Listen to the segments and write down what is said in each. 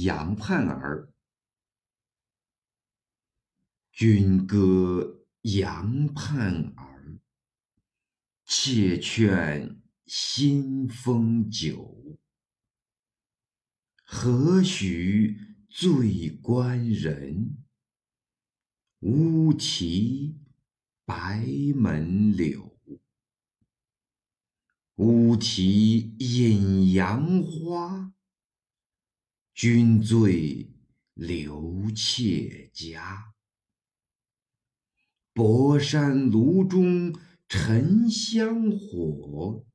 杨盼儿。君歌杨盼儿，且劝新丰酒。何须醉官人，乌啼白门柳。乌啼引杨花，君醉留妾家。博山炉中沉香火，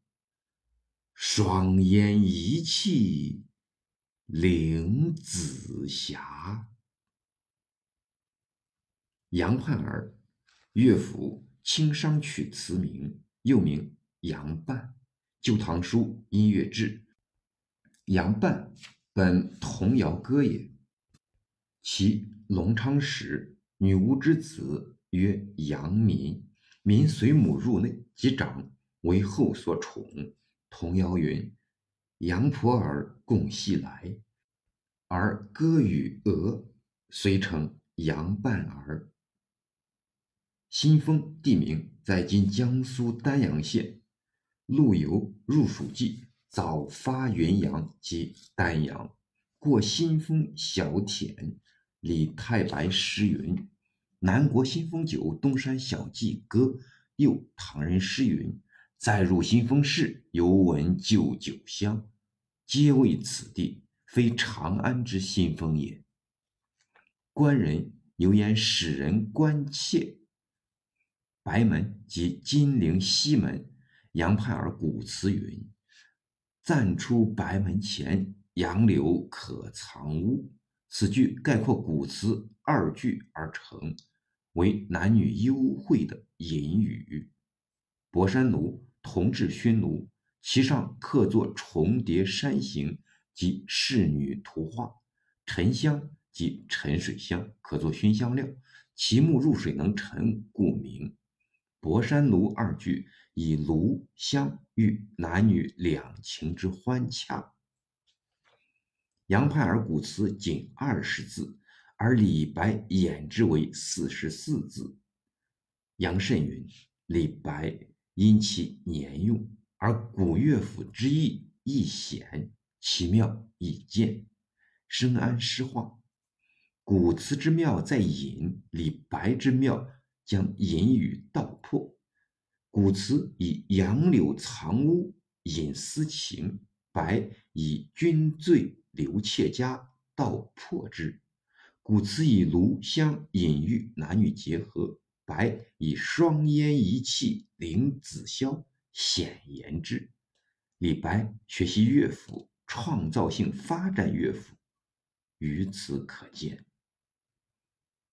双烟一气凌紫霞。杨盼儿，乐府清商曲词名，又名杨伴。《旧唐书·音乐志》杨伴，本童谣歌也。其隆昌时，女巫之子曰杨民，民随母入内，及长，为后所宠。童谣云：“杨婆儿共戏来，而歌与鹅，遂成杨伴儿。”新丰地名在今江苏丹阳县。陆游入蜀记，早发云阳及丹阳，过新丰小田，李太白诗云：“南国新丰酒，东山小记歌。”又唐人诗云：“再入新丰市，犹闻旧酒香。”皆谓此地非长安之新丰也。官人有言使人关切，白门即金陵西门。杨盼儿古词云：“暂出白门前，杨柳可藏屋。”此句概括古词二句而成，为男女幽会的隐语。博山炉，铜制熏炉，其上刻作重叠山形及仕女图画。沉香即沉水香，可作熏香料，其木入水能沉，故名。博山炉二句。以炉香喻男女两情之欢洽。杨盼儿古词仅二十字，而李白演之为四十四字。杨慎云：“李白因其年用，而古乐府之意亦显，其妙亦见。深谙诗画，古词之妙在隐，李白之妙将隐语道破。”古词以杨柳藏屋引思情，白以君醉留妾家道破之；古词以炉香隐喻男女结合，白以双烟一气凌紫霄显言之。李白学习乐府，创造性发展乐府，于此可见。